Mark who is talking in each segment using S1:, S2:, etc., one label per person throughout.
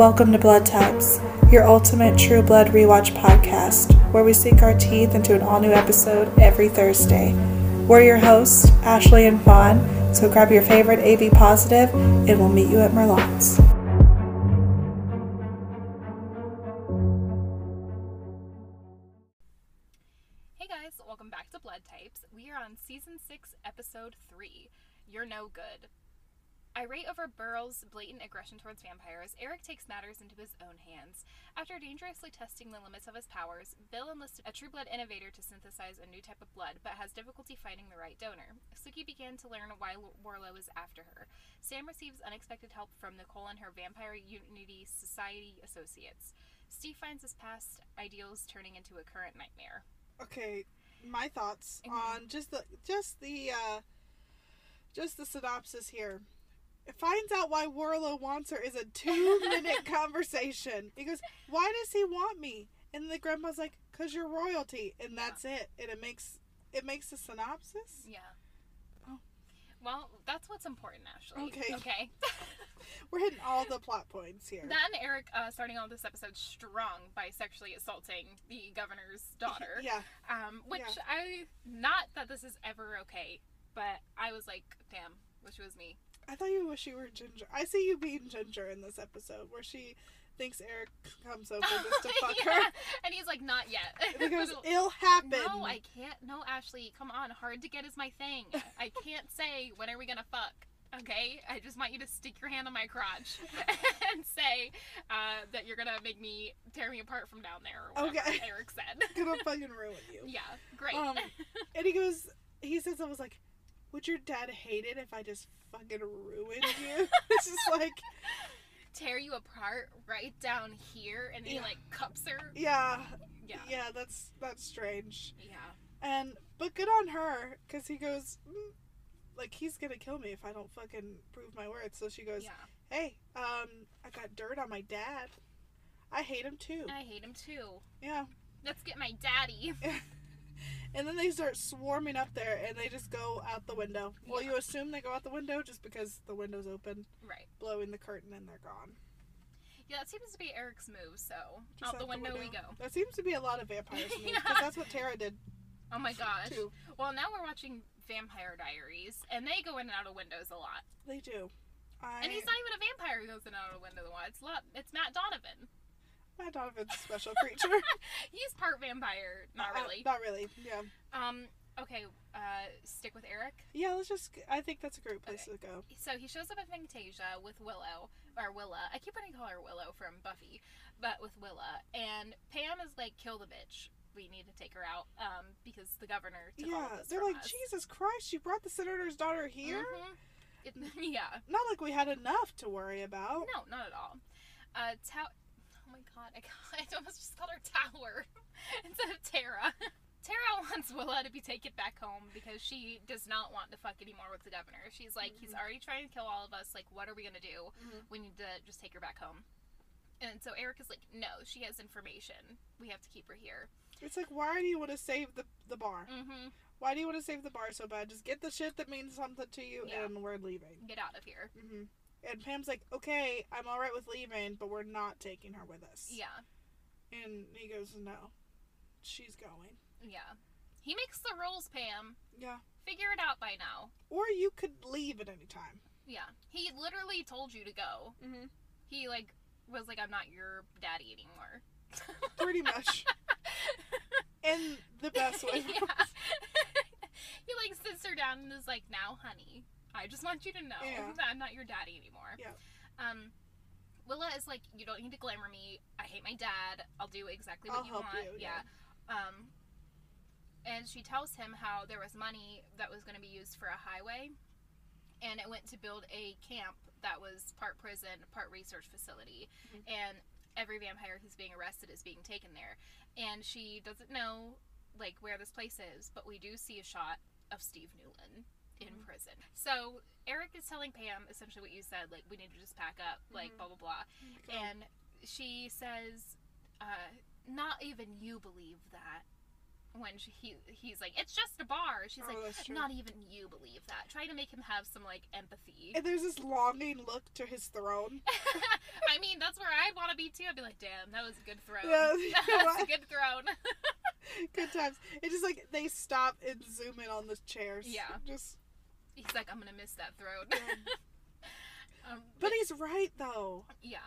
S1: Welcome to Blood Types, your ultimate True Blood rewatch podcast, where we sink our teeth into an all new episode every Thursday. We're your hosts, Ashley and Fawn, so grab your favorite AB positive and we'll meet you at
S2: Merlotte's. Blatant aggression towards vampires, Eric takes matters into his own hands. After dangerously testing the limits of his powers, Bill enlisted a true blood innovator to synthesize a new type of blood, but has difficulty finding the right donor. Sookie began to learn why Warlow is after her. Sam receives unexpected help from Nicole and her Vampire Unity Society associates. Steve finds his past ideals turning into a current nightmare.
S1: Okay, my thoughts
S2: Mhm.
S1: on just the just the uh just the synopsis here. It finds out why Warlow wants her is a two minute conversation. He goes, Why does he want me? And the grandpa's like, Cause you're royalty and that's it. And it makes it makes a synopsis?
S2: Yeah.
S1: Oh.
S2: Well, that's what's important, Ashley.
S1: Okay.
S2: Okay.
S1: We're hitting all the plot points here.
S2: That and Eric uh, starting all this episode strong by sexually assaulting the governor's daughter.
S1: yeah.
S2: Um, which
S1: Yeah.
S2: I not that this is ever okay, but I was like, damn, wish it was me.
S1: I thought you wish you were Ginger. I see you being Ginger in this episode where she thinks Eric comes over just to fuck
S2: Yeah.
S1: her.
S2: And he's like, not yet.
S1: Goes, It'll happen.
S2: no, I can't. No, Ashley, come on. Hard to get is my thing. I can't say when are we gonna fuck. Okay, I just want you to stick your hand on my crotch and say uh, that you're gonna make me tear me apart from down there. Or
S1: Okay.
S2: Eric said.
S1: gonna fucking ruin you.
S2: yeah, great.
S1: Um, and he goes, he says, I was like, would your dad hate it if I just fucking ruin you? it's just like,
S2: tear you apart right down here, and then he
S1: Yeah.
S2: like cups her.
S1: yeah,
S2: Yeah,
S1: yeah, that's that's strange.
S2: yeah.
S1: And but good on her, cause he goes, mm, like he's gonna kill me if I don't fucking prove my worth. So she goes,
S2: Yeah,
S1: hey, um, I got dirt on my dad. I hate him too.
S2: I hate him too.
S1: Yeah.
S2: Let's get my daddy.
S1: And then they start swarming up there, and they just go out the window. Well,
S2: Yeah.
S1: you assume they go out the window just because the window's open,
S2: Right.
S1: blowing the curtain, and they're gone.
S2: Yeah, that seems to be Eric's move. So
S1: Just
S2: out the window, we go.
S1: That seems to be a lot of vampires moves
S2: Yeah.
S1: because that's what Tara did
S2: Oh my gosh.
S1: too.
S2: Well, now we're watching Vampire Diaries, and they go in and out of windows a lot.
S1: They do. I,
S2: And he's not even a vampire who goes in and out of window a lot. It's, lot, it's Matt Donovan.
S1: Matt Donovan's a special creature.
S2: He's part vampire. Not
S1: Uh,
S2: really.
S1: not really. Yeah.
S2: Um. Okay. Uh. Stick with Eric.
S1: Yeah. Let's just. I think that's a great place to go.
S2: So he shows up at Fangtasia with Willow or Willa. I keep wanting to call her Willow from Buffy, but with Willa. And Pam is like, "Kill the bitch. We need to take her out." Um. Because the governor. Took all of
S1: Yeah.
S2: this
S1: They're
S2: from
S1: like,
S2: us.
S1: Jesus Christ! You brought the senator's daughter here.
S2: Mhm. It, yeah.
S1: Not like we had enough to worry about.
S2: No, not at all. Uh, Tao. Oh I, I almost just called her Tower instead of Tara. Tara wants Willa to be taken back home because she does not want to fuck anymore with the governor. She's like, he's already trying to kill all of us. Like, what are we gonna do?
S1: Mhm.
S2: We need to just take her back home. And so Eric is like, no, she has information. We have to keep her here.
S1: It's like, why do you want to save the the bar?
S2: Mm-hmm.
S1: Why do you want to save the bar so bad? Just get the shit that means something to you,
S2: Yeah.
S1: and we're leaving.
S2: Get out of here.
S1: And Pam's like, okay, I'm all right with leaving, but we're not taking her with us.
S2: Yeah,
S1: And he goes, no, she's going.
S2: yeah. He makes the rules, Pam.
S1: Yeah.
S2: Figure it out by now.
S1: Or you could leave at any time.
S2: Yeah. He literally told you to go.
S1: Mm-hmm.
S2: he like was like i'm not your daddy anymore
S1: Pretty much. In the best way.
S2: yeah. he like sits her down and is like now honey i just want you to know
S1: Yeah.
S2: that i'm not your daddy anymore.
S1: Yeah.
S2: um willa is like you don't need to glamour me. I hate my dad. I'll do exactly what
S1: I'll
S2: you want.
S1: you,
S2: yeah. um and she tells him how there was money that was going to be used for a highway and it went to build a camp that was part prison part research facility.
S1: Mhm.
S2: and every vampire who's being arrested is being taken there. And she doesn't know like where this place is but we do see a shot of steve newlin in
S1: Mhm.
S2: prison so eric is telling pam essentially what you said like we need to just pack up like
S1: Mhm.
S2: blah blah blah
S1: Go.
S2: and she says uh, not even you believe that when she, he he's like, "It's just a bar." She's
S1: Oh,
S2: like, "Not even you believe that." Trying to make him have some like empathy.
S1: And there's this longing look to his throne.
S2: I mean, that's where I'd want to be too. I'd be like, "Damn, that was a good throne.
S1: Yeah,
S2: that was a good throne."
S1: Good times. It's just like they stop and zoom in on the chairs.
S2: Yeah.
S1: Just
S2: he's like, "I'm gonna miss that throne." um,
S1: But he's right though.
S2: yeah,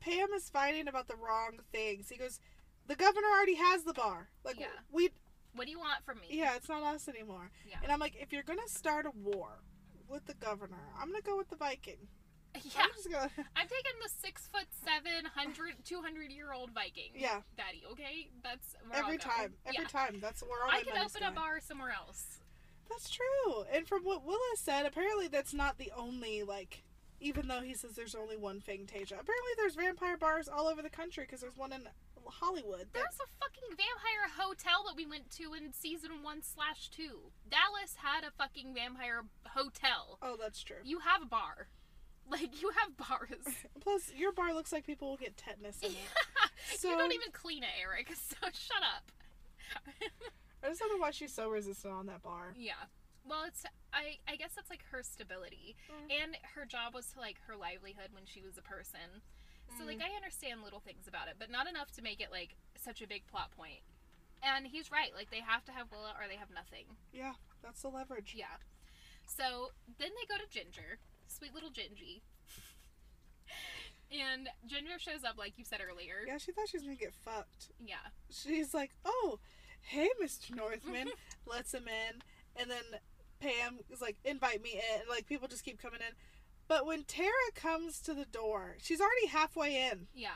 S1: Pam is fighting about the wrong things. He goes, The governor already has the bar. Like
S2: Yeah.
S1: we
S2: what do you want from me?
S1: yeah, it's not us anymore.
S2: Yeah.
S1: And I'm like, if you're gonna start a war with the governor, I'm gonna go with the Viking.
S2: yeah.
S1: I'm just gonna
S2: I'm taking the six foot seven hundred, two hundred year old Viking.
S1: Yeah.
S2: Daddy. Okay, that's
S1: every
S2: go.
S1: time. Every
S2: Yeah.
S1: time. That's where all my
S2: I could
S1: money's
S2: open a bar somewhere else.
S1: That's true. And from what Willis said, apparently that's not the only like. Even though he says there's only one Fangtasia, apparently there's vampire bars all over the country because there's one in Hollywood. that-
S2: There's a fucking vampire hotel that we went to in season one slash two. Dallas had a fucking vampire hotel.
S1: oh, that's true.
S2: You have a bar. Like you have bars.
S1: Plus, your bar looks like people will get tetanus in it. So-
S2: you don't even clean it, Eric. So shut up.
S1: I just don't know why she's so resistant on that bar.
S2: yeah. Well, it's I I guess that's like her stability,
S1: Mm.
S2: and her job was to like her livelihood when she was a person. So like
S1: Mm.
S2: I understand little things about it, but not enough to make it like such a big plot point. And he's right. Like they have to have Willa or they have nothing.
S1: Yeah, that's the leverage.
S2: Yeah. So then they go to Ginger, sweet little Gingy. And Ginger shows up like you said earlier.
S1: Yeah, she thought she was gonna get fucked.
S2: Yeah.
S1: She's like, "Oh, hey, Mr. Northman," lets him in, and then Pam is like, "Invite me in." And, like people just keep coming in, but when Tara comes to the door, she's already halfway in.
S2: Yeah.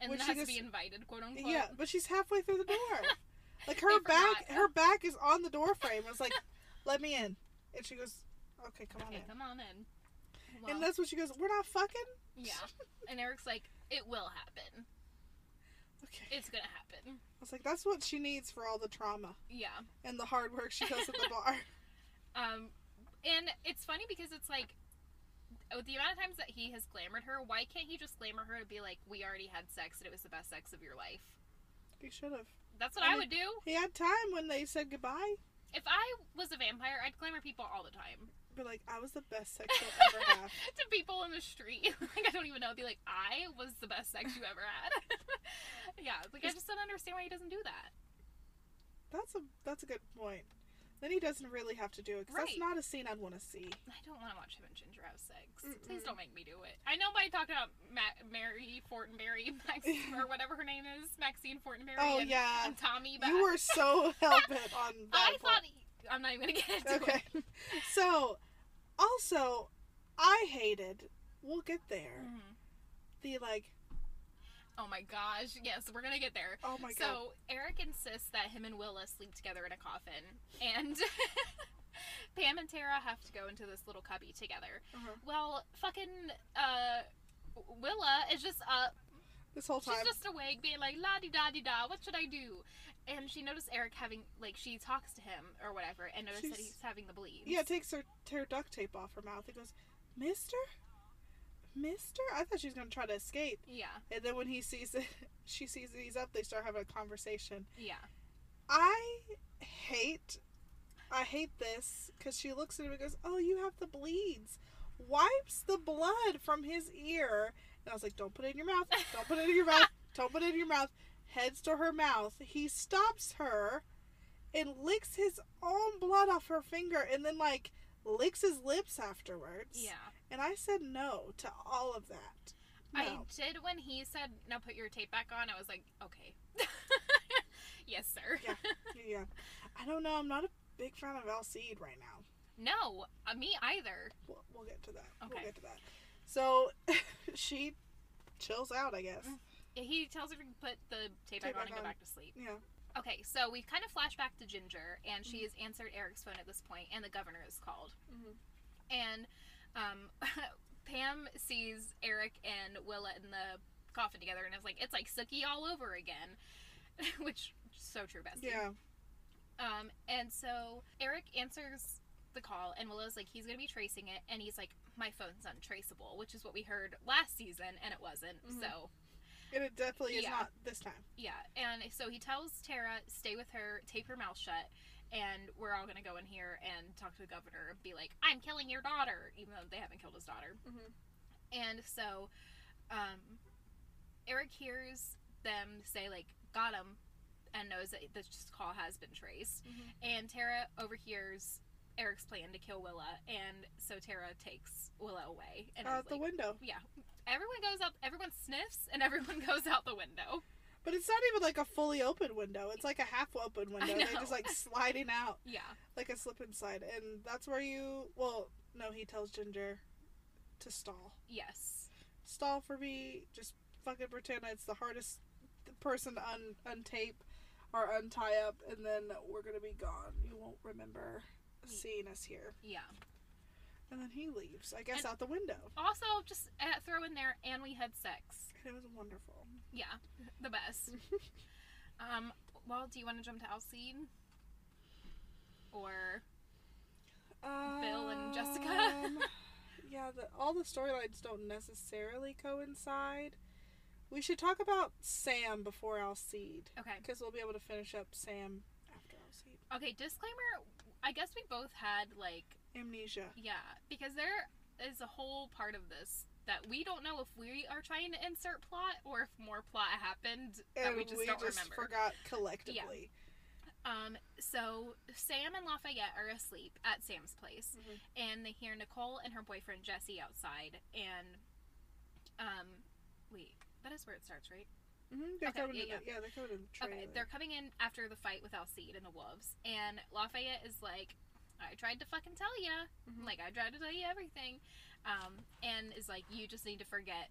S2: And then
S1: she
S2: has to be invited, quote unquote.
S1: Yeah, but she's halfway through the door. like her
S2: They
S1: back,
S2: forgot.
S1: her back is on the door frame. It's like, "Let me in," and she goes, "Okay, come on
S2: Okay,
S1: in."
S2: come on in. Well,
S1: And that's when she goes, "We're not fucking."
S2: yeah. And Eric's like, it will happen.
S1: Okay.
S2: It's gonna happen.
S1: I was like, "That's what she needs for all the trauma
S2: Yeah.
S1: and the hard work she does at the bar."
S2: Um, and it's funny because it's like, with the amount of times that he has glamored her, why can't he just glamour her to be like, we already had sex and it was the best sex of your life?
S1: He should have.
S2: That's what
S1: I
S2: would do.
S1: He had time when they said goodbye.
S2: If I was a vampire, I'd glamour people all the time.
S1: Be like, I was the best sex you'll ever have.
S2: to people in the street. like I don't even know. Be like, I was the best sex you ever had. yeah, like I just don't understand why he doesn't do that.
S1: That's a that's a good point. Then he doesn't really have to do it because that's not a scene I'd want to see.
S2: I don't want to watch him and Ginger have sex.
S1: Mm-mm.
S2: Please don't make me do it. I know by talking about Ma- Mary Fortenberry, Max, or whatever her name is, Maxine Fortenberry.
S1: Oh
S2: and,
S1: yeah,
S2: and Tommy. But
S1: you were so hell bent on that.
S2: I thought. I'm not even gonna get into.
S1: Okay,
S2: it.
S1: so also, I hated. We'll get there.
S2: Mhm.
S1: The like,
S2: Oh my gosh! Yes, we're gonna get there.
S1: oh my god.
S2: So Eric insists that him and Willa sleep together in a coffin, and Pam and Tara have to go into this little cubby together.
S1: Uh-huh.
S2: Well, fucking uh, Willa is just up.
S1: This whole time,
S2: She's just awake, being like la di da di da. What should I do? And she noticed Eric having like she talks to him or whatever, and noticed that
S1: She's-
S2: he's having the bleeds.
S1: yeah, takes her tear duct tape off her mouth. It goes, Mister, Mister. I thought she was gonna try to escape,
S2: yeah,
S1: and then when he sees it, she sees that he's up. They start having a conversation.
S2: yeah.
S1: I hate, I hate this because she looks at him and goes, "Oh, you have the bleeds." Wipes the blood from his ear, and I was like, "Don't put it in your mouth. Don't put it in your mouth. Don't put it in your mouth." Heads to her mouth. He stops her, and licks his own blood off her finger, and then like licks his lips afterwards.
S2: Yeah.
S1: And I said no to all of that. No.
S2: I did when he said, "Now put your tape back on." I was like, "Okay, yes, sir."
S1: Yeah. yeah. I don't know. I'm not a big fan of Alcide right now.
S2: No, uh, me either.
S1: We'll, we'll get to that. We'll get to that. So she chills out, I guess.
S2: Mm. He tells her to put the tape,
S1: Tape
S2: back on
S1: back
S2: and go back to sleep.
S1: Yeah.
S2: Okay, so we kind of flash back to Ginger, and she
S1: Mhm.
S2: has answered Eric's phone at this point, and the governor is called.
S1: Mhm.
S2: And um, Pam sees Eric and Willa in the coffin together, and is like, "It's like Sookie all over again," which so true, Bessie.
S1: Yeah.
S2: Um, and so Eric answers the call, and Willow's like, he's gonna be tracing it, and he's like, my phone's untraceable, which is what we heard last season, and it wasn't.
S1: Mhm.
S2: So
S1: And it definitely is
S2: Yeah.
S1: not this time.
S2: Yeah, and so he tells Tara, stay with her, tape her mouth shut, and we're all gonna go in here and talk to the governor and be like, I'm killing your daughter, even though they haven't killed his daughter.
S1: Mhm.
S2: And so, um, Eric hears them say, like, got him, and knows that this call has been traced.
S1: Mhm.
S2: And Tara overhears Eric's plan to kill Willa, and so Tara takes Willa away. And
S1: Out
S2: is
S1: the window.
S2: yeah, everyone goes out, everyone sniffs, and everyone goes out the window.
S1: But it's not even like a fully open window. It's like a half open window. They're just like sliding out
S2: Yeah.
S1: like a slip and slide. And that's where you. Well, no, he tells Ginger to stall.
S2: Yes.
S1: Stall for me. Just fucking pretend it's the hardest person to un- untape or untie up, and then we're gonna be gone. You won't remember seeing us here.
S2: Yeah.
S1: And then he leaves, I guess,
S2: And-
S1: out the window.
S2: Also, just uh, throw in there, and we had sex.
S1: And it was wonderful.
S2: Yeah, the best. um, well, do you want to jump to Alcide? Or Bill and Jessica?
S1: Um, yeah, the, all the storylines don't necessarily coincide. We should talk about Sam before Alcide,
S2: okay,
S1: because we'll be able to finish up Sam after Alcide.
S2: okay. Disclaimer: I guess we both had like
S1: Amnesia.
S2: yeah, because there is a whole part of this that we don't know if we are trying to insert plot or if more plot happened that
S1: And
S2: we just don't remember.
S1: forgot collectively. Yeah.
S2: Um, so Sam and Lafayette are asleep at Sam's place,
S1: Mhm.
S2: and they hear Nicole and her boyfriend Jesse outside. And um, wait, that is where it starts, right?
S1: Hmm They're
S2: Okay,
S1: coming
S2: yeah,
S1: in the, yeah, they're coming in the trailer.
S2: Okay, they're coming in after the fight with Alcide and the wolves, and Lafayette is like, "I tried to fucking tell ya,
S1: Mhm.
S2: like I tried to tell you everything," um, and is like, "You just need to forget."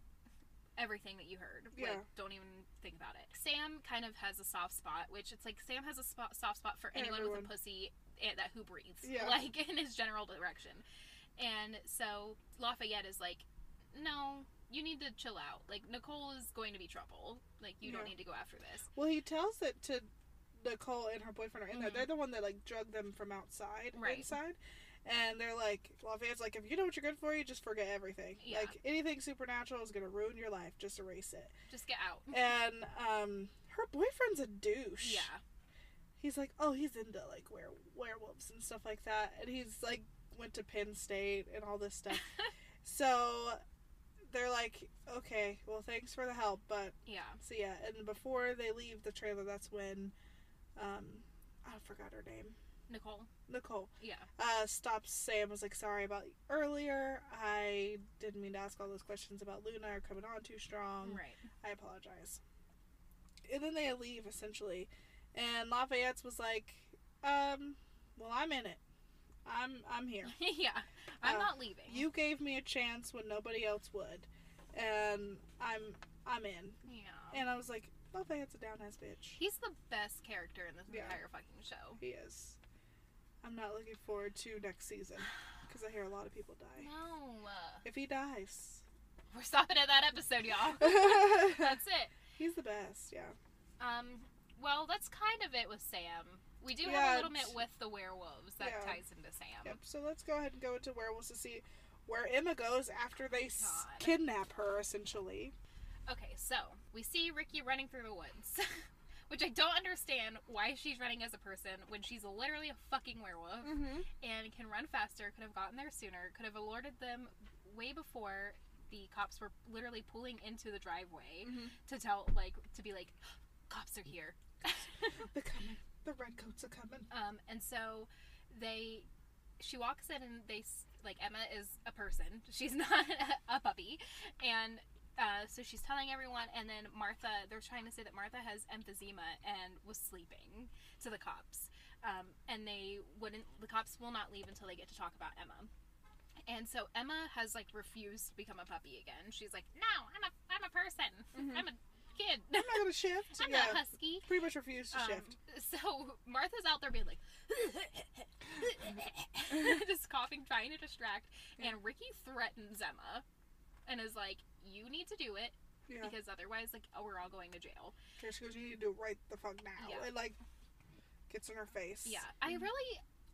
S2: Everything that you heard,
S1: Yeah.
S2: like, don't even think about it. Sam kind of has a soft spot, which it's like Sam has a spot, soft spot for anyone with a pussy eh, that who breathes,
S1: Yeah.
S2: like in his general direction. And so Lafayette is like, "No, you need to chill out. Like Nicole is going to be trouble. Like you don't need to go after this."
S1: Well, he tells it to Nicole and her boyfriend are in there.
S2: Mhm.
S1: They're the one that like drug them from outside
S2: Right.
S1: inside. And they're like, Lafayette's like, if you know what you're good for, you just forget everything.
S2: Yeah.
S1: Like anything supernatural is gonna ruin your life. Just erase it.
S2: Just get out.
S1: And um, her boyfriend's a douche.
S2: Yeah.
S1: He's like, oh, he's into like were werewolves and stuff like that, and he's like went to Penn State and all this stuff. so they're like, okay, well, thanks for the help, but
S2: Yeah.
S1: so yeah, and before they leave the trailer, that's when, um, I forgot her name,
S2: Nicole.
S1: Nicole,
S2: Yeah.
S1: uh, stops Sam. Was like, sorry about earlier. I didn't mean to ask all those questions about Luna or coming on too strong.
S2: Right.
S1: I apologize. And then they leave essentially, and Lafayette's was like, um, well, I'm in it. I'm I'm here.
S2: yeah. I'm
S1: Uh,
S2: not leaving.
S1: You gave me a chance when nobody else would, and I'm I'm in.
S2: Yeah.
S1: And I was like, Lafayette's a down ass bitch.
S2: He's the best character in this
S1: Yeah.
S2: entire fucking show.
S1: He is. I'm not looking forward to next season because I hear a lot of people die.
S2: No.
S1: If he dies,
S2: We're stopping at that episode, y'all. That's it.
S1: he's the best. Yeah.
S2: Um. Well, that's kind of it with Sam. We do have a little bit with the werewolves that
S1: Yeah.
S2: ties into Sam.
S1: Yep. So let's go ahead and go into werewolves to see where Emma goes after they s- kidnap her. Essentially.
S2: Okay, so we see Ricky running through the woods, which I don't understand why she's running as a person when she's literally a fucking werewolf
S1: Mm-hmm.
S2: and can run faster, could have gotten there sooner, could have alerted them way before the cops were literally pulling into the driveway
S1: Mhm.
S2: to tell, like, to be like, cops are here.
S1: They're coming. The redcoats are coming.
S2: um, and so they, she walks in and they, like, Emma is a person. She's not a puppy. And uh, so she's telling everyone, and then Martha, they're trying to say that Martha has emphysema and was sleeping to the cops. Um, and they wouldn't, the cops will not leave until they get to talk about Emma. And so Emma has like refused to become a puppy again. She's like, no, I'm a, I'm a person.
S1: Mhm.
S2: I'm a kid.
S1: I'm not gonna shift.
S2: I'm
S1: yeah.
S2: not husky.
S1: Pretty much refused to
S2: Um,
S1: shift.
S2: So Martha's out there being like, just coughing, trying to distract, and Ricky threatens Emma, and is like, "You need to do it
S1: Yeah.
S2: because otherwise, like, oh, we're all going to jail."
S1: Okay, she goes, you need to do it right the fuck now.
S2: Yeah.
S1: And like, gets in her face.
S2: Yeah, I really,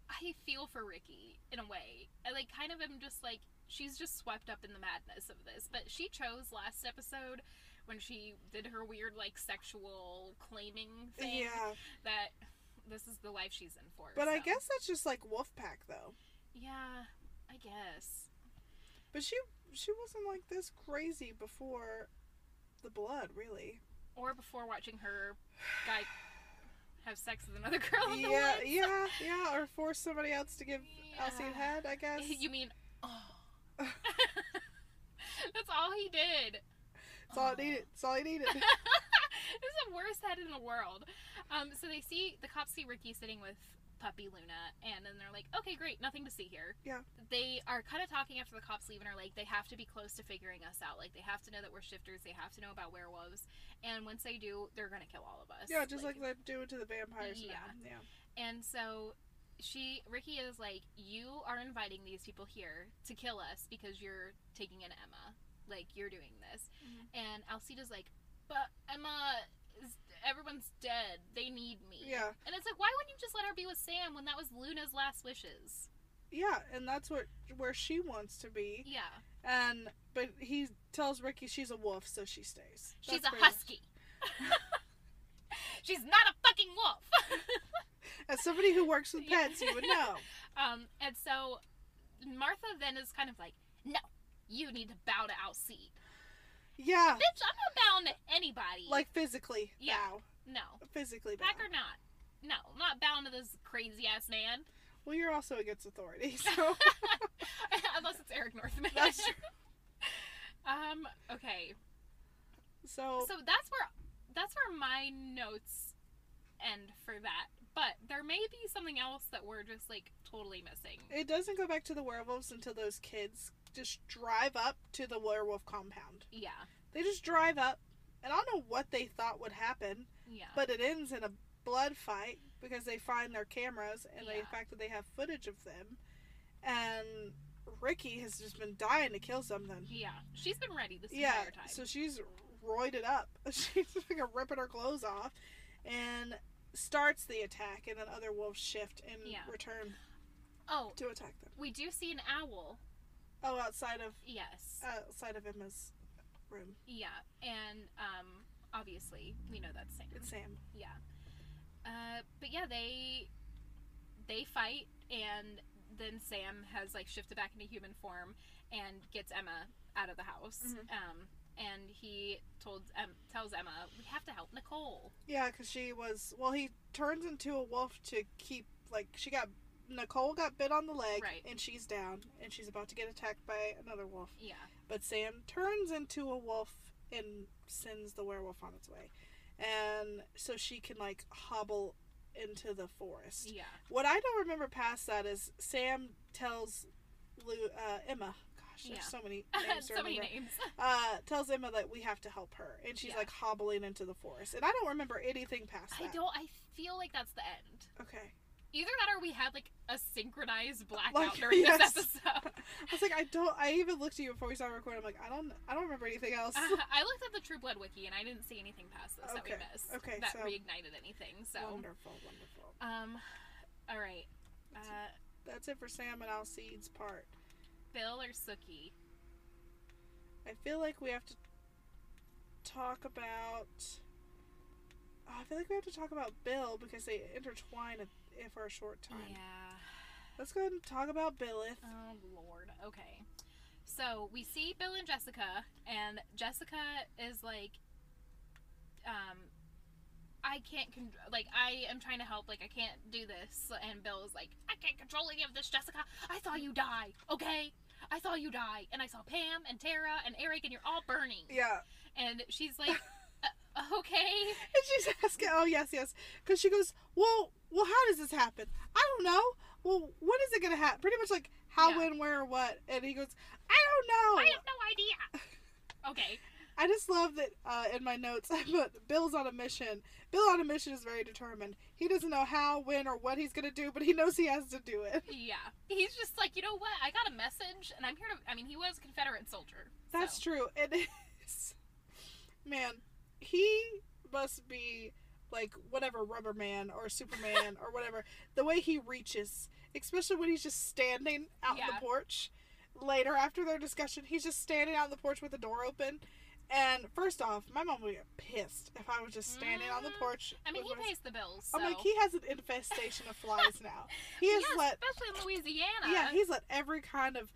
S2: I feel for Ricky in a way. I like kind of am just like she's just swept up in the madness of this, but she chose last episode when she did her weird like sexual claiming thing
S1: Yeah.
S2: that this is the life she's in for.
S1: But I guess that's just like Wolfpack though.
S2: Yeah, I guess.
S1: But she she wasn't like this crazy before the blood, really.
S2: Or before watching her guy have sex with another girl in
S1: yeah,
S2: woods.
S1: yeah, yeah, or force somebody else to give Elsie a
S2: Yeah.
S1: head, I guess.
S2: You mean oh. That's all he did.
S1: That's all it
S2: Oh.
S1: needed. That's all he needed.
S2: It's the worst head in the world. Um, so they see the cops see Ricky sitting with puppy Luna, and then they're like, "Okay, great, nothing to see here."
S1: Yeah.
S2: They are kind of talking after the cops leave, and are like, "They have to be close to figuring us out. Like, they have to know that we're shifters. They have to know about werewolves, and once they do, they're gonna kill all of us."
S1: yeah, just like, they do to the vampires
S2: Yeah.
S1: now. Yeah.
S2: And so she Ricky is like, You are inviting these people here to kill us because you're taking an Emma. Like you're doing this.
S1: Mhm.
S2: And Alcide's like, But Emma is everyone's dead. They need me.
S1: Yeah.
S2: And it's like, why wouldn't you just let her be with Sam when that was Luna's last wishes?
S1: Yeah, and that's what where she wants to be.
S2: Yeah.
S1: And but he tells Ricky she's a wolf, so she stays.
S2: She's a husky. She's not a fucking wolf.
S1: As somebody who works with pets, you would know.
S2: Um, and so Martha then is kind of like, No, you need to bow to Alcide.
S1: Yeah,
S2: Bitch, I'm not bowing to anybody.
S1: like physically.
S2: Yeah.
S1: bow.
S2: no,
S1: Physically bow.
S2: back or not. No, I'm not bowing to this crazy ass man.
S1: Well, you're also against authority, so
S2: Unless it's Eric Northman.
S1: That's true.
S2: um. Okay.
S1: so
S2: So that's where that's where my notes end for that. But there may be something else that we're just like totally missing.
S1: it doesn't go back to the werewolves until those kids just drive up to the werewolf compound.
S2: Yeah.
S1: They just drive up, and I don't know what they thought would happen,
S2: Yeah.
S1: but it ends in a blood fight because they find their cameras and
S2: Yeah.
S1: the fact that they have footage of them. And Ricky has just been dying to kill something.
S2: yeah. She's been ready this
S1: Yeah,
S2: entire time.
S1: so she's roided up. She's like ripping her clothes off and starts the attack, and then other wolves shift and
S2: Yeah.
S1: return
S2: oh,
S1: to attack them.
S2: we do see an owl.
S1: Oh, outside of
S2: Yes.
S1: outside of Emma's room.
S2: yeah. And um, obviously we know that's Sam.
S1: It's Sam.
S2: Yeah. Uh, but yeah, they they fight, and then Sam has like shifted back into human form and gets Emma out of the house.
S1: Mhm.
S2: Um, and he told um, tells Emma we have to help Nicole.
S1: Yeah, because she was. Well, he turns into a wolf to keep. Like, she got. Nicole got bit on the leg,
S2: Right.
S1: and she's down, and she's about to get attacked by another wolf.
S2: Yeah.
S1: But Sam turns into a wolf and sends the werewolf on its way. And so she can, like, hobble into the forest.
S2: Yeah.
S1: What I don't remember past that is Sam tells Lou, uh, Emma. Gosh, there's
S2: Yeah.
S1: so many names
S2: so many names.
S1: Uh, tells Emma that we have to help her, and she's
S2: Yeah.
S1: like hobbling into the forest. And I don't remember anything past That.
S2: I don't. I feel like that's the end.
S1: Okay.
S2: Either that or we had like a synchronized blackout
S1: Like,
S2: during
S1: yes.
S2: this episode.
S1: I was like, I don't. I even looked at you before we started recording. I'm like, I don't. I don't remember anything else.
S2: Uh, I looked at the True Blood wiki and I didn't see anything past this that we
S1: Okay,
S2: missed.
S1: okay,
S2: That
S1: so-
S2: reignited anything. So.
S1: Wonderful, wonderful.
S2: Um. All right. Uh,
S1: That's it for Sam and Alcide's part.
S2: Bill or Sookie?
S1: I feel like we have to talk about. oh, I feel like we have to talk about Bill because they intertwine it for a short time.
S2: Yeah.
S1: Let's go ahead and talk about Billith.
S2: Oh Lord. Okay. So we see Bill and Jessica, and Jessica is like, um, I can't con- like I am trying to help. Like I can't do this, and Bill is like, I can't control any of this, Jessica. I saw you die. Okay. I saw you die, and I saw Pam and Tara and Eric, and you're all burning.
S1: Yeah.
S2: And she's like, okay.
S1: And she's asking, oh yes, yes, because she goes, well, well, how does this happen? I don't know. Well, when is it gonna happen? Pretty much like how,
S2: Yeah.
S1: when, where, or what. And he goes, I don't know.
S2: I have no idea. Okay.
S1: I just love that uh, in my notes I put Bill's on a mission. Bill on a mission is very determined. He doesn't know how, when, or what he's gonna do, but he knows he has to do it.
S2: Yeah. He's just like, you know what? I got a message, and I'm here to. I mean, he was a Confederate soldier.
S1: That's
S2: so.
S1: true. It is. Man, he must be like whatever Rubber Man or Superman or whatever. The way he reaches, especially when he's just standing out on the porch. Later, after their discussion, he's just standing out on the porch with the door open, And first off, my mom would get pissed if I was just standing on the
S2: Mhm.
S1: porch.
S2: i mean he pays the bills so.
S1: i'm like, he has an infestation of flies now. He has
S2: yeah,
S1: let
S2: especially in Louisiana.
S1: yeah, he's let every kind of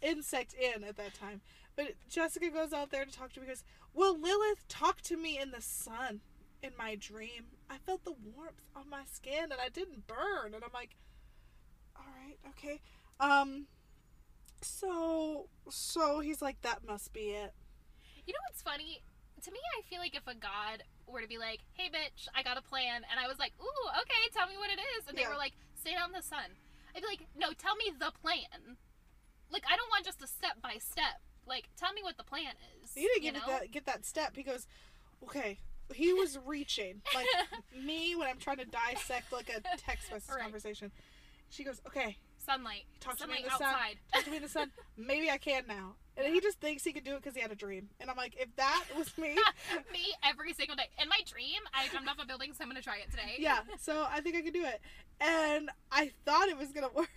S1: insect in at that time. But Jessica goes out there to talk to me because, Will Lilith talk to me in the sun in my dream? I felt the warmth on my skin and I didn't burn. And I'm like, all right, okay. Um, so, so he's like, that must be it.
S2: You know what's funny? To me, I feel like if a god were to be like, "Hey, bitch, I got a plan," and I was like, "Ooh, okay, tell me what it is," and they
S1: Yeah.
S2: were like, "Stay out in the sun," I'd be like, "No, tell me the plan. Like, I don't want just a step by step. Like, tell me what the plan is."
S1: You didn't
S2: know?
S1: that, get that step. He goes, okay. He was reaching like me when I'm trying to dissect like a text message
S2: Right.
S1: conversation. She goes, okay,
S2: sunlight.
S1: Talk to me in the sun.
S2: outside.
S1: talk to me in the sun. Maybe I can now. And he just thinks he can do it because he had a dream. And I'm like, if that was me,
S2: me every single day. In my dream, I jumped off a building, so I'm gonna try it today.
S1: yeah. So I think I could do it. And I thought it was gonna work.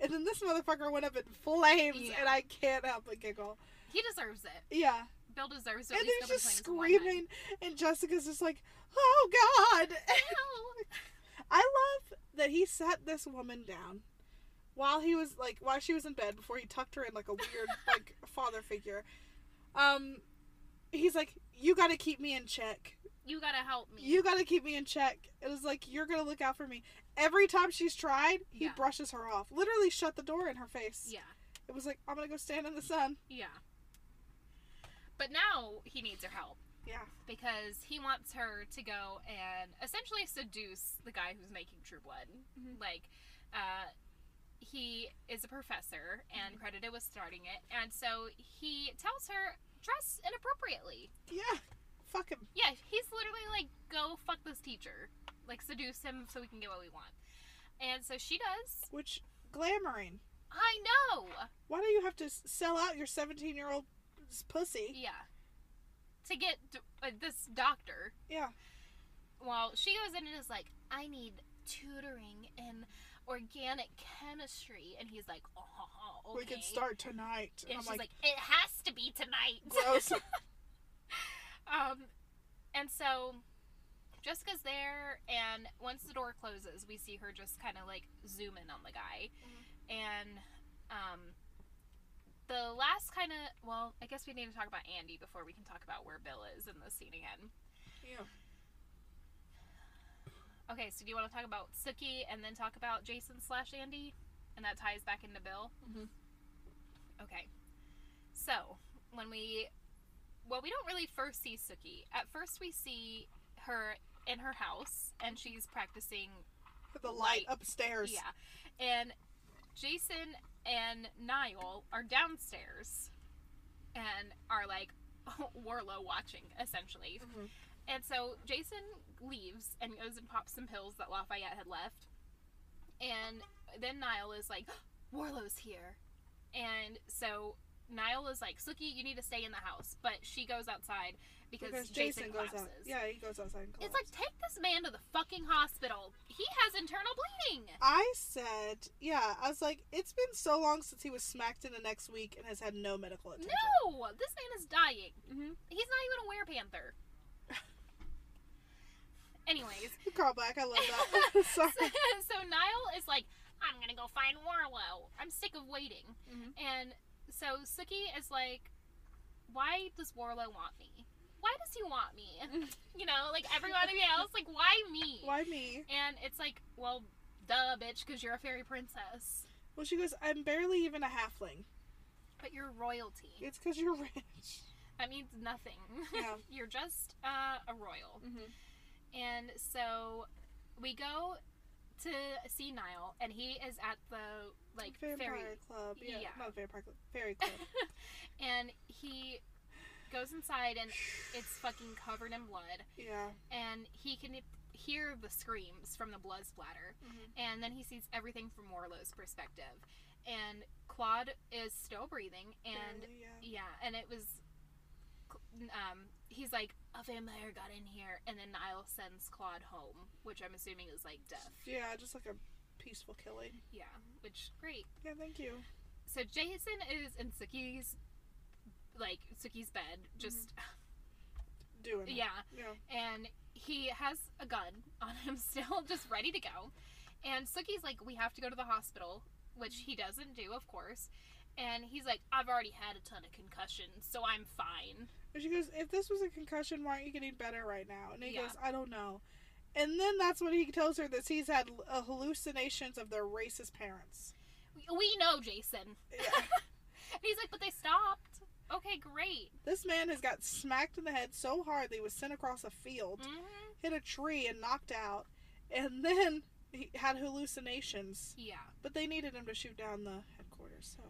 S1: And then this motherfucker went up in flames,
S2: Yeah.
S1: and I can't help but giggle.
S2: He deserves it.
S1: Yeah.
S2: Bill deserves it.
S1: and they're just
S2: flames one night.
S1: screaming, and Jessica's just like, "Oh God!" I love that he sat this woman down while he was like while she was in bed before he tucked her in like a weird like father figure. Um, he's like, "You got to keep me in check.
S2: You gotta help me.
S1: You got to keep me in check." It was like you're gonna look out for me. Every time she's tried, he
S2: Yeah.
S1: brushes her off. Literally shut the door in her face.
S2: Yeah.
S1: It was like, "I'm gonna go stand in the sun."
S2: Yeah. But now he needs her help
S1: Yeah.
S2: because he wants her to go and essentially seduce the guy who's making True Blood.
S1: Mhm.
S2: Like, uh, he is a professor and credited with starting it, and so he tells her dress inappropriately.
S1: Yeah. Fuck him.
S2: Yeah, he's literally like, go fuck this teacher, like seduce him so we can get what we want. And so she does.
S1: Which glamoring.
S2: I know.
S1: Why do you have to sell out your 17 year old pussy?
S2: Yeah. To get uh, this doctor.
S1: Yeah.
S2: Well, she goes in and is like, I need tutoring in organic chemistry. And he's like, oh, okay.
S1: We can start tonight.
S2: And
S1: I'm
S2: she's
S1: like,
S2: like, it has to be tonight.
S1: gross.
S2: um, and so Jessica's there, and once the door closes, we see her just kind of like zoom in on the guy. And um, the last kind of, well, I guess we need to talk about Andy before we can talk about where Bill is in the scene again.
S1: yeah.
S2: Okay, so do you want to talk about Sookie and then talk about Jason slash Andy? And that ties back into Bill?
S1: Mhm.
S2: Okay. So, when we. Well, we don't really first see Sookie. At first, we see her in her house, and she's practicing.
S1: The light
S2: Light.
S1: upstairs.
S2: Yeah. And Jason and Niall are downstairs and are like Warlow watching, essentially.
S1: Mhm.
S2: And so Jason leaves and goes and pops some pills that Lafayette had left. And then Niall is like, Warlow's here. And so Niall is like, Sookie, you need to stay in the house. But she goes outside because,
S1: Because
S2: Jason,
S1: Jason goes
S2: collapses.
S1: out. Yeah, he goes outside and
S2: It's like, take this man to the fucking hospital. He has internal bleeding.
S1: I said, yeah, I was like, it's been so long since he was smacked in the next week and has had no medical attention.
S2: No! This man is dying.
S1: Mm-hmm.
S2: He's not even a werepanther. Anyways,
S1: Carl Black, I love that.
S2: so,
S1: Sorry.
S2: so Niall is like, I'm gonna go find Warlow. I'm sick of waiting.
S1: Mhm.
S2: And so Sookie is like, Why does Warlow want me? Why does he want me? You know, like everybody else, like why me?
S1: Why me?
S2: And it's like, well, duh, bitch, because you're a fairy princess.
S1: Well, she goes, I'm barely even a halfling.
S2: But you're royalty.
S1: It's because you're rich.
S2: That means nothing.
S1: Yeah.
S2: you're just uh, a royal.
S1: Mm-hmm.
S2: And so we go to see Niall, and he is at the like
S1: Vampire
S2: fairy,
S1: Club. Yeah,
S2: Yeah.
S1: not Vampire Club. Fairy Club.
S2: and he goes inside, and it's fucking covered in blood,
S1: yeah.
S2: and he can hear the screams from the blood splatter,
S1: Mhm.
S2: and then he sees everything from Warlow's perspective, and Claude is still breathing, and
S1: Barely, yeah.
S2: yeah, and it was. Um, he's like, a vampire got in here, and then Niall sends Claude home, which I'm assuming is like death.
S1: Yeah, just like a peaceful killing.
S2: Yeah, which great.
S1: Yeah, thank you.
S2: So Jason is in Sookie's like Sookie's bed, just mm-hmm.
S1: Doing it.
S2: yeah,
S1: Yeah.
S2: and he has a gun on him still, just ready to go. And Sookie's like, we have to go to the hospital, which mm-hmm. he doesn't do, of course. And he's like, I've already had a ton of concussions, so I'm fine.
S1: And she goes, if this was a concussion, why aren't you getting better right now? And he
S2: Yeah.
S1: goes, I don't know. And then that's when he tells her that he's had uh, hallucinations of their racist parents.
S2: We, know, Jason.
S1: Yeah.
S2: And he's like, but they stopped. Okay, great.
S1: this man has got smacked in the head so hard that he was sent across a field,
S2: hmm
S1: hit a tree, and knocked out. And then he had hallucinations.
S2: Yeah.
S1: But they needed him to shoot down the headquarters. So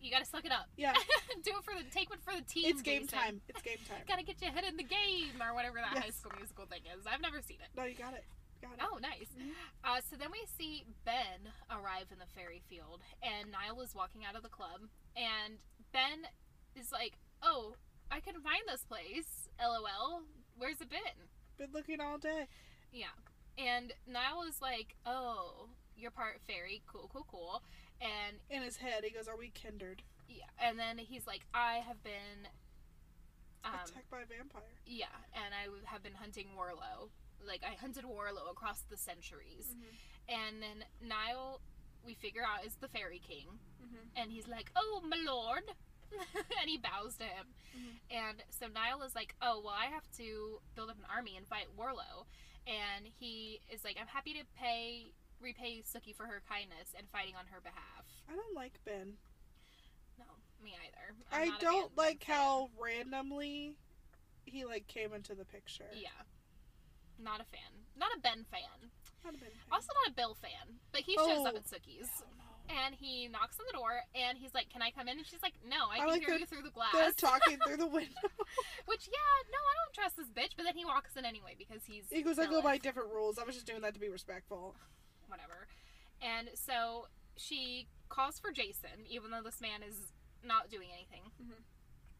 S2: You gotta suck it up.
S1: yeah,
S2: Do it for the take one for the team.
S1: it's game
S2: Jason.
S1: time. It's game time.
S2: Gotta get your head in the game or whatever that
S1: Yes.
S2: high school musical thing is. I've never seen it.
S1: No, you got it. Got it.
S2: Oh, nice.
S1: Mhm.
S2: Uh, so then we see Ben arrive in the fairy field, and Niall is walking out of the club, and Ben is like, "Oh, I couldn't find this place. LOL. Where's it been?"
S1: Been looking all day.
S2: Yeah. And Niall is like, "Oh, you're part fairy. Cool, cool, cool." And
S1: In his head, he goes, "Are we kindred?"
S2: yeah, and then he's like, "I have been." Um,
S1: Attacked by a vampire.
S2: yeah, and I have been hunting Warlow. Like I hunted Warlow across the centuries. And then Niall, we figure out, is the Fairy King.
S1: Mhm.
S2: And he's like, oh, my lord. and he bows to him.
S1: Mhm.
S2: And so Niall is like, oh, well, I have to build up an army and fight Warlow. And he is like, I'm happy to pay, repay Sookie for her kindness and fighting on her behalf.
S1: I don't like Ben.
S2: No, me either. I'm
S1: I don't
S2: Ben
S1: like
S2: fan.
S1: how randomly he like came into the picture.
S2: Yeah. Not a fan. Not a Ben fan.
S1: Not a Ben fan.
S2: Also not a Bill fan. But he shows up
S1: Oh.
S2: at
S1: Sookie's. No.
S2: And he knocks on the door and he's like, Can I come in? And she's like, No, I
S1: I
S2: can
S1: like
S2: hear you through the glass.
S1: They're talking through the window.
S2: Which, yeah, no, I don't trust this bitch. But then he walks in anyway because he's.
S1: he goes, I go by different rules. I was just doing that to be respectful.
S2: Whatever. And so she calls for Jason, even though this man is not doing anything.
S1: Mhm.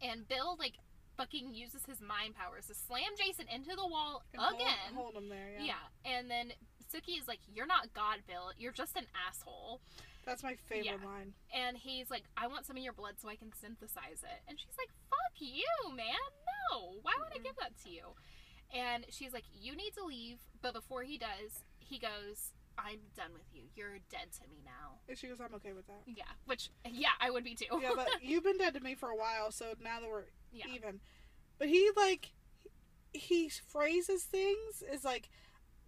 S2: And Bill, like, fucking uses his mind powers to slam Jason into the wall
S1: And hold-
S2: again.
S1: Hold, him there, yeah.
S2: yeah. And then Sookie is like, You're not God, Bill. You're just an asshole.
S1: That's my favorite
S2: Yeah.
S1: line.
S2: And he's like, I want some of your blood so I can synthesize it. And she's like, fuck you, man. No. Why would I
S1: Mhm.
S2: give that to you? And she's like, you need to leave. But before he does, he goes, I'm done with you. You're dead to me now.
S1: And she goes, I'm okay with that.
S2: Yeah. Which, yeah, I would be too.
S1: yeah, but you've been dead to me for a while, so now that we're
S2: Yeah.
S1: even. But he like he phrases things is like,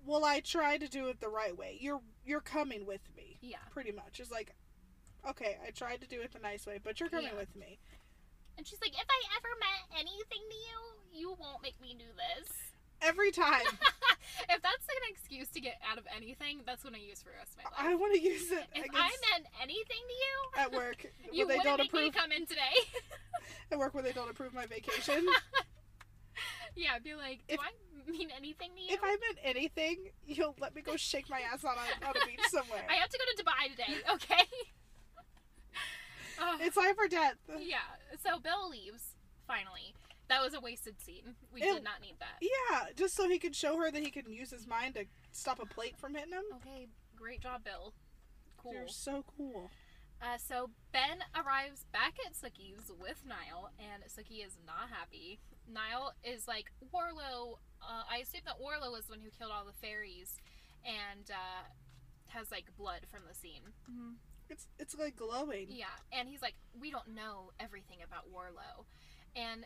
S1: "Well, I try to do it the right way. You're you're coming with me."
S2: yeah.
S1: Pretty much. It's like, okay, I tried to do it the nice way, but you're coming
S2: Yeah.
S1: with me.
S2: And she's like, if I ever meant anything to you, you won't make me do this.
S1: Every time
S2: if that's an excuse to get out of anything, that's what I use for the rest of my life.
S1: I want to use it
S2: If I meant anything to you,
S1: at work
S2: you
S1: they
S2: wouldn't
S1: don't
S2: make me
S1: approve
S2: come in today.
S1: at work where they don't approve my vacation.
S2: Yeah, be like, do
S1: If-
S2: I mean anything to you?
S1: if I meant anything, you'll let me go shake my ass on a, on a beach somewhere.
S2: I have to go to Dubai today, okay?
S1: It's life or death.
S2: yeah, so Bill leaves, finally. That was a wasted scene. We
S1: It-
S2: did not need that.
S1: Yeah, just so he could show her that he can use his mind to stop a plate from hitting him.
S2: Okay, great job, Bill. Cool.
S1: You're so cool.
S2: Uh, so Ben arrives back at Sookie's with Niall, and Sookie is not happy. Niall is like, Warlow, uh, I assume that Warlow was the one who killed all the fairies, and uh, has like blood from the scene.
S1: It's it's like glowing.
S2: Yeah, and he's like, we don't know everything about Warlow, and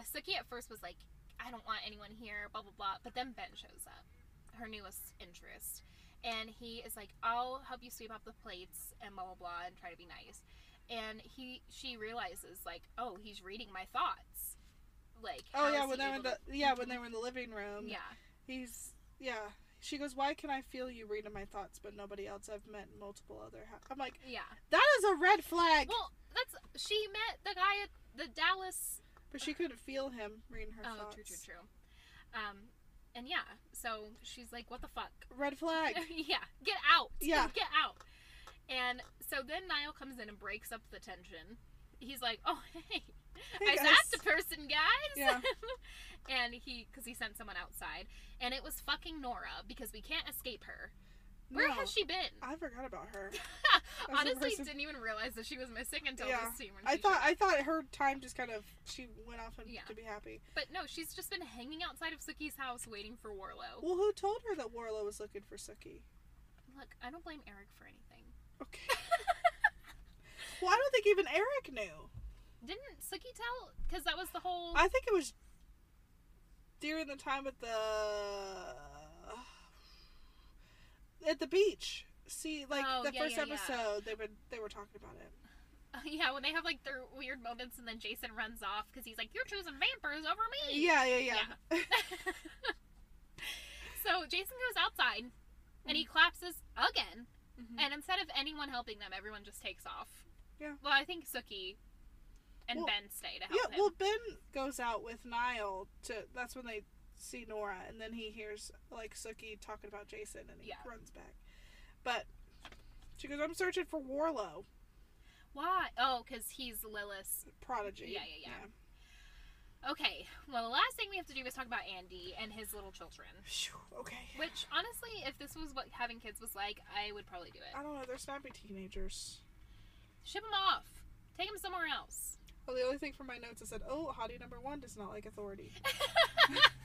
S2: Sookie at first was like, I don't want anyone here, blah blah blah. But then Ben shows up, her newest interest, and he is like, I'll help you sweep up the plates and blah blah blah, and try to be nice. And he she realizes like, oh, he's reading my thoughts. Like,
S1: Oh yeah, when
S2: mm-hmm.
S1: they're in the
S2: to-
S1: yeah when they were in the living room.
S2: yeah.
S1: He's yeah. She goes, "Why can I feel you reading my thoughts, but nobody else? I've met multiple other." Ha-. I'm like,
S2: Yeah.
S1: that is a red flag.
S2: Well, that's she met the guy at the Dallas
S1: but she couldn't feel him reading her
S2: Oh,
S1: thoughts.
S2: true, true, true. Um, and yeah, so she's like, "What the fuck?"
S1: Red flag.
S2: yeah, get out.
S1: Yeah.
S2: get out. And so then Niall comes in and breaks up the tension. He's like, "Oh, hey,
S1: Hey,
S2: I
S1: guys.
S2: zapped a person, guys."
S1: Yeah.
S2: and he, because he sent someone outside, and it was fucking Nora because we can't escape her. Where
S1: No.
S2: has she been?
S1: I forgot about her.
S2: Honestly,
S1: person-
S2: didn't even realize that she was missing until
S1: Yeah.
S2: this scene
S1: I thought I thought her time just kind of she went off and,
S2: Yeah.
S1: to be happy.
S2: But no, she's just been hanging outside of Sookie's house waiting for Warlow.
S1: Well, who told her that Warlow was looking for Sookie?
S2: Look, I don't blame Eric for anything.
S1: Okay. well, I don't think even Eric knew.
S2: Didn't Sookie tell? Because that was the whole.
S1: I think it was during the time at the at the beach. See, like
S2: Oh,
S1: the
S2: yeah,
S1: first
S2: yeah, yeah.
S1: episode, they were they were talking about it.
S2: yeah, when they have like their weird moments and then Jason runs off because he's like, "You're choosing vampires over me."
S1: Yeah, yeah, yeah.
S2: so Jason goes outside and he collapses again.
S1: Mhm.
S2: And instead of anyone helping them, everyone just takes off.
S1: Yeah.
S2: Well, I think Sookie and
S1: Well,
S2: Ben stay to help
S1: Yeah,
S2: him.
S1: well, Ben goes out with Niall to. That's when they see Nora, and then he hears like Sookie talking about Jason, and he
S2: Yeah.
S1: runs back. But she goes, "I'm searching for Warlow,
S2: Why? Oh, because he's Lilith's.
S1: prodigy."
S2: Yeah, yeah, yeah. Okay. Well, the last thing we have to do is talk about Andy and his little children.
S1: Okay.
S2: Which, honestly, if this was what having kids was like, I would probably do it.
S1: I don't know. They're snappy teenagers.
S2: Ship them off. Take them somewhere else.
S1: Well, the only thing from my notes I said, "Oh, hottie number one does not like authority."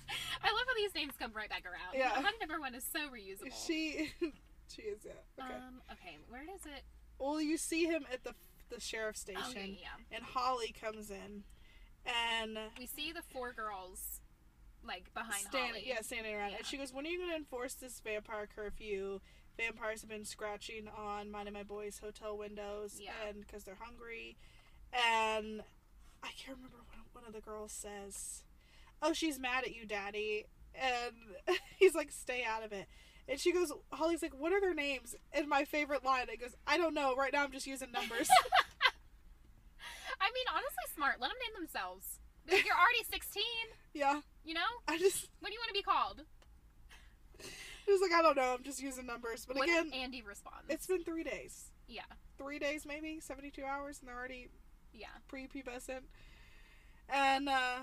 S2: I love how these names come right back around.
S1: Yeah.
S2: Honey number one is so reusable.
S1: She, she is yeah. Okay.
S2: Um. Okay. Where is it?
S1: well, you see him at the the sheriff's station,
S2: Oh, yeah, yeah,
S1: and Holly comes in, and
S2: We see the four girls, like behind
S1: stand,
S2: Holly.
S1: yeah, standing around.
S2: Yeah.
S1: And she goes, "When are you going to enforce this vampire curfew? Vampires have been scratching on mine and my boys' hotel windows,
S2: Yeah.
S1: and because they're hungry." And I can't remember what one of the girls says. Oh, she's mad at you, Daddy. And he's like, "Stay out of it." And she goes, Holly's like, "What are their names?" And my favorite line, it goes, "I don't know. Right now, I'm just using numbers."
S2: I mean, honestly, smart. Let them name themselves. Like, you're already 16.
S1: yeah,
S2: You know?
S1: I just,
S2: What do you want to be called?
S1: I was like, I don't know. I'm just using numbers. But
S2: what
S1: again,
S2: Andy responds?
S1: it's been three days.
S2: yeah,
S1: three days maybe 72 hours and they're already
S2: yeah.
S1: prepubescent and uh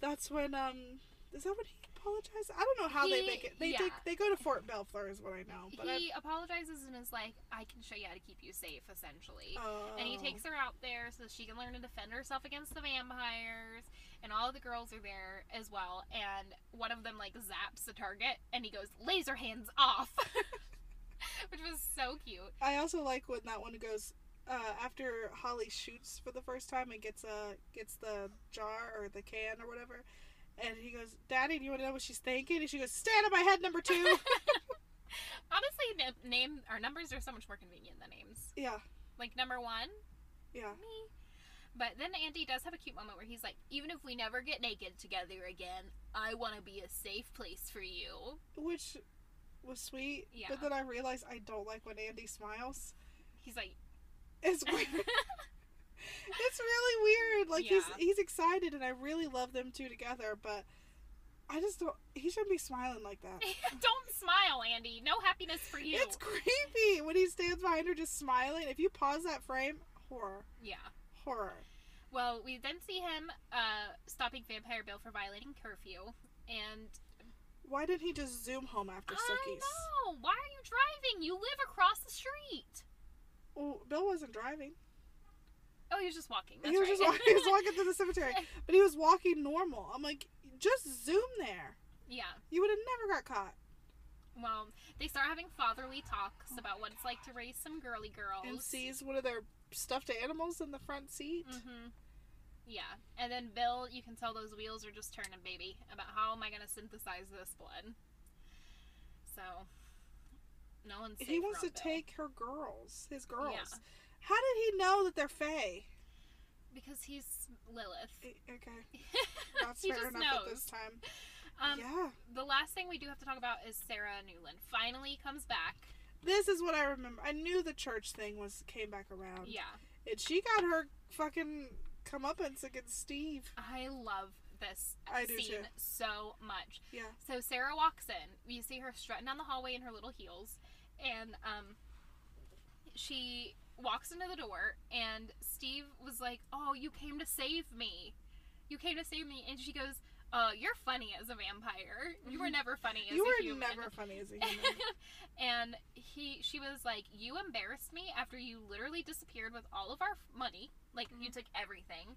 S1: that's when um is that when he apologized i don't know how they make it they
S2: yeah.
S1: take, they go to fort bellefleur is what i know but
S2: he apologizes and is like, "I can show you how to keep you safe," essentially.
S1: Oh.
S2: And he takes her out there so she can learn to defend herself against the vampires. And all the girls are there as well. And one of them like zaps the target, and he goes, "Laser hands off," which was so cute.
S1: i also like when that one goes uh, after Holly shoots for the first time and gets uh gets the jar or the can or whatever, and he goes, "Daddy, do you want to know what she's thinking?" And she goes, "Stand on my head, number two.
S2: Honestly, n- name our numbers are so much more convenient than names.
S1: yeah,
S2: Like number one,
S1: yeah.
S2: me. But then Andy does have a cute moment where he's like, "Even if we never get naked together again, I want to be a safe place for you."
S1: Which was sweet.
S2: Yeah.
S1: But then I realized I don't like when Andy smiles.
S2: He's like,
S1: It's weird. it's really weird. Like
S2: Yeah.
S1: he's he's excited, and I really love them two together. But I just don't. He shouldn't be smiling like that.
S2: "Don't smile, Andy. No happiness for you."
S1: It's creepy when he stands behind her just smiling. If you pause that frame, horror,
S2: Yeah.
S1: horror.
S2: Well, we then see him uh, stopping Vampire Bill for violating curfew, and
S1: Why didn't he just zoom home after
S2: I
S1: Sookies?
S2: know. Why are you driving? You live across the street.
S1: Well, Bill wasn't driving.
S2: Oh, he was just walking. That's
S1: he was
S2: right.
S1: just walking, he was walking through the cemetery, but he was walking normal. I'm like, just zoom there.
S2: yeah.
S1: You would have never got caught.
S2: Well, they start having fatherly talks about what it's like to raise some girly girls.
S1: And sees one of their stuffed animals in the front seat.
S2: Mm-hmm. Yeah, and then Bill, you can tell those wheels are just turning, baby. About how am I gonna synthesize this blood? So, no one's.
S1: he wants to
S2: Bill.
S1: take her girls, his girls.
S2: Yeah.
S1: How did he know that they're Fae?
S2: because he's Lilith.
S1: Okay, that's
S2: he
S1: fair
S2: just
S1: enough
S2: knows.
S1: at this time.
S2: Um,
S1: yeah,
S2: The last thing we do have to talk about is Sarah Newlin. Finally comes back.
S1: this is what I remember. I knew the church thing was came back around.
S2: Yeah,
S1: and she got her fucking comeuppance against Steve.
S2: I love this
S1: I do
S2: scene
S1: too.
S2: so much.
S1: Yeah,
S2: So Sarah walks in. You see her strutting down the hallway in her little heels, and um, she walks into the door. And Steve was like, "Oh, you came to save me. You came to save me." And she goes, uh, you're funny as a vampire. You were never funny as
S1: You
S2: a
S1: were
S2: human.
S1: never funny as a human.
S2: and he, she was like, "You embarrassed me after you literally disappeared with all of our money. Like you
S1: Mhm.
S2: took everything."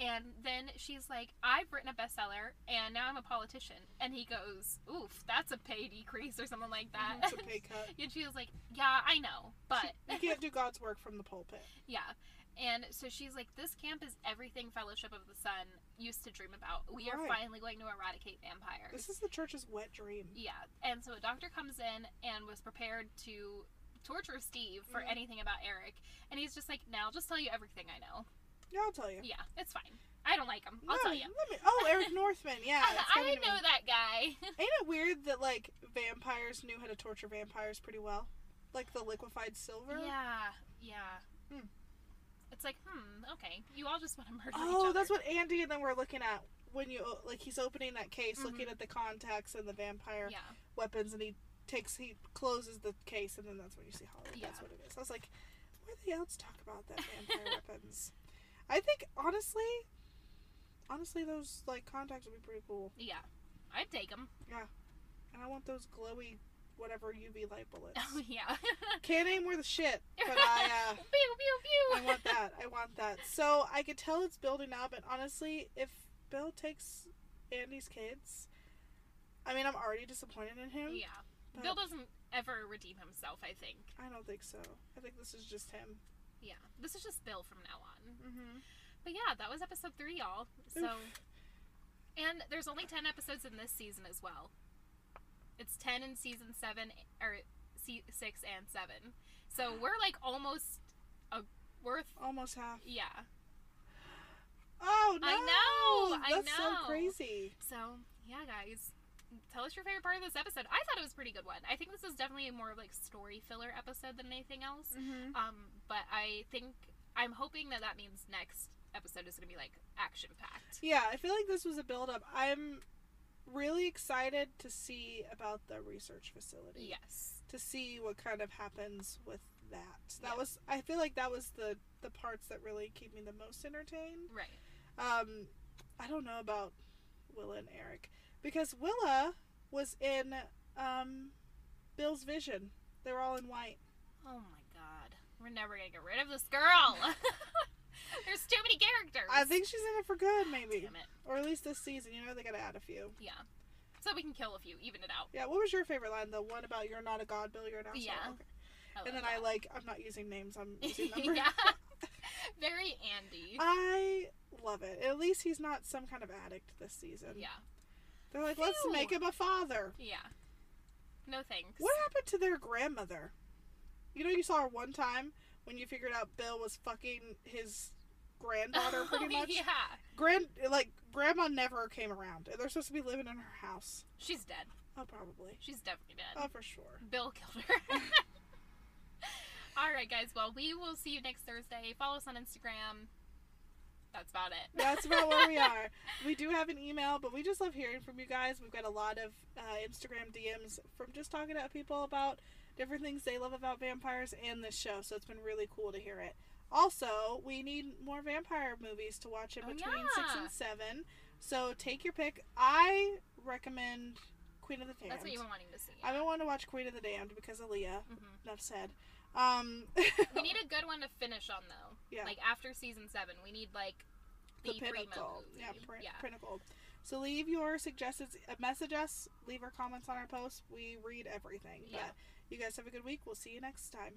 S2: And then she's like, "I've written a bestseller, and now I'm a politician." And he goes, "Oof, that's a pay decrease or something like that."
S1: it's a pay cut.
S2: and she was like, "Yeah, I know, but
S1: You can't do God's work from the pulpit.
S2: yeah." And so she's like, "This camp is everything Fellowship of the Sun used to dream about. We are finally going to eradicate vampires."
S1: This is the church's wet dream.
S2: Yeah, and so a doctor comes in and was prepared to torture Steve for
S1: Mhm.
S2: anything about Eric, and he's just like, "Now, I'll just tell you everything I know."
S1: Yeah, I'll tell you.
S2: Yeah, it's fine. I don't like him. I'll
S1: No,
S2: tell you.
S1: me- oh, Eric Northman. Yeah.
S2: I
S1: me.
S2: know that guy.
S1: Ain't it weird that like vampires knew how to torture vampires pretty well? Like the liquefied silver.
S2: yeah, yeah.
S1: Hmm.
S2: It's like, hmm, okay. You all just want to murder each
S1: Oh, that's what Andy and then we're looking at when you like he's opening that case,
S2: Mhm.
S1: looking at the contacts and the vampire
S2: Yeah,
S1: weapons, and he takes he closes the case, and then that's when you see Holly.
S2: Yeah.
S1: That's what it is. I was like, where the else talk about that vampire weapons? I think honestly, honestly, those like contacts would be pretty cool,
S2: yeah. I'd take them.
S1: Yeah, and I want those glowy whatever UV light bullets.
S2: Oh yeah.
S1: Can't aim worth a shit, but I. uh
S2: pew pew pew.
S1: I want that. I want that. So I could tell it's building up, and honestly, if Bill takes Andy's kids, I mean, I'm already disappointed in him.
S2: Yeah. Bill doesn't ever redeem himself. I think.
S1: I don't think so. I think this is just him.
S2: Yeah. This is just Bill from now on.
S1: Mm-hmm.
S2: But yeah, that was episode three, y'all. So, and there's only ten episodes in this season as well. It's ten in season seven, or se- six and seven. So we're like almost a worth.
S1: Almost half.
S2: Yeah.
S1: Oh no!
S2: I know, I
S1: That's
S2: know.
S1: so crazy.
S2: So yeah, guys, tell us your favorite part of this episode. I thought it was a pretty good one. I think this is definitely a more of like story filler episode than anything else.
S1: Mm-hmm.
S2: Um, but I think I'm hoping that that means next episode is going to be like action packed.
S1: Yeah, I feel like this was a build up. I'm really excited to see about the research facility.
S2: Yes.
S1: To see what kind of happens with that. That
S2: Yeah.
S1: was. I feel like that was the the parts that really keep me the most entertained.
S2: Right.
S1: Um, I don't know about Willa and Eric because Willa was in um, Bill's vision. They were all in white.
S2: Oh my god. We're never gonna get rid of this girl. There's too many characters.
S1: I think she's in it for good, maybe,
S2: Damn it.
S1: or at least this season. You know, they gotta add a few.
S2: Yeah. So we can kill a few, even it out.
S1: Yeah. What was your favorite line? The one about "You're not a god, Bill. You're an asshole."
S2: Yeah.
S1: Okay. And then I like. I'm not using names. I'm using numbers.
S2: yeah. Very Andy.
S1: I love it. At least he's not some kind of addict this season.
S2: yeah.
S1: They're like, let's make him a father.
S2: Yeah. No thanks.
S1: What happened to their grandmother? You know, you saw her one time when you figured out Bill was fucking his granddaughter, pretty much.
S2: yeah.
S1: Grand, like grandma never came around. and They're supposed to be living in her house.
S2: She's dead.
S1: Oh, probably.
S2: She's definitely dead.
S1: Oh, for sure.
S2: Bill killed her. All right, guys. Well, we will see you next Thursday. Follow us on Instagram. That's about it.
S1: That's about where we are. We do have an email, but we just love hearing from you guys. We've got a lot of uh, Instagram DMs from just talking to people about different things they love about vampires and this show. So it's been really cool to hear it. Also, we need more vampire movies to watch in
S2: Oh,
S1: between six and seven. So take your pick. I recommend Queen of the Damned.
S2: That's what you've been wanting to see.
S1: I've been wanting to watch Queen of the Damned because of Aaliyah.
S2: hmm
S1: Enough said. Um,
S2: We need a good one to finish on, though.
S1: Yeah.
S2: Like after season seven, we need like the,
S1: the pinnacle.
S2: movie.
S1: Yeah, pr-
S2: yeah.
S1: pinnacle. So leave your suggestions, uh, message us, leave our comments on our posts. We read everything.
S2: Yeah.
S1: But you guys have a good week. We'll see you next time.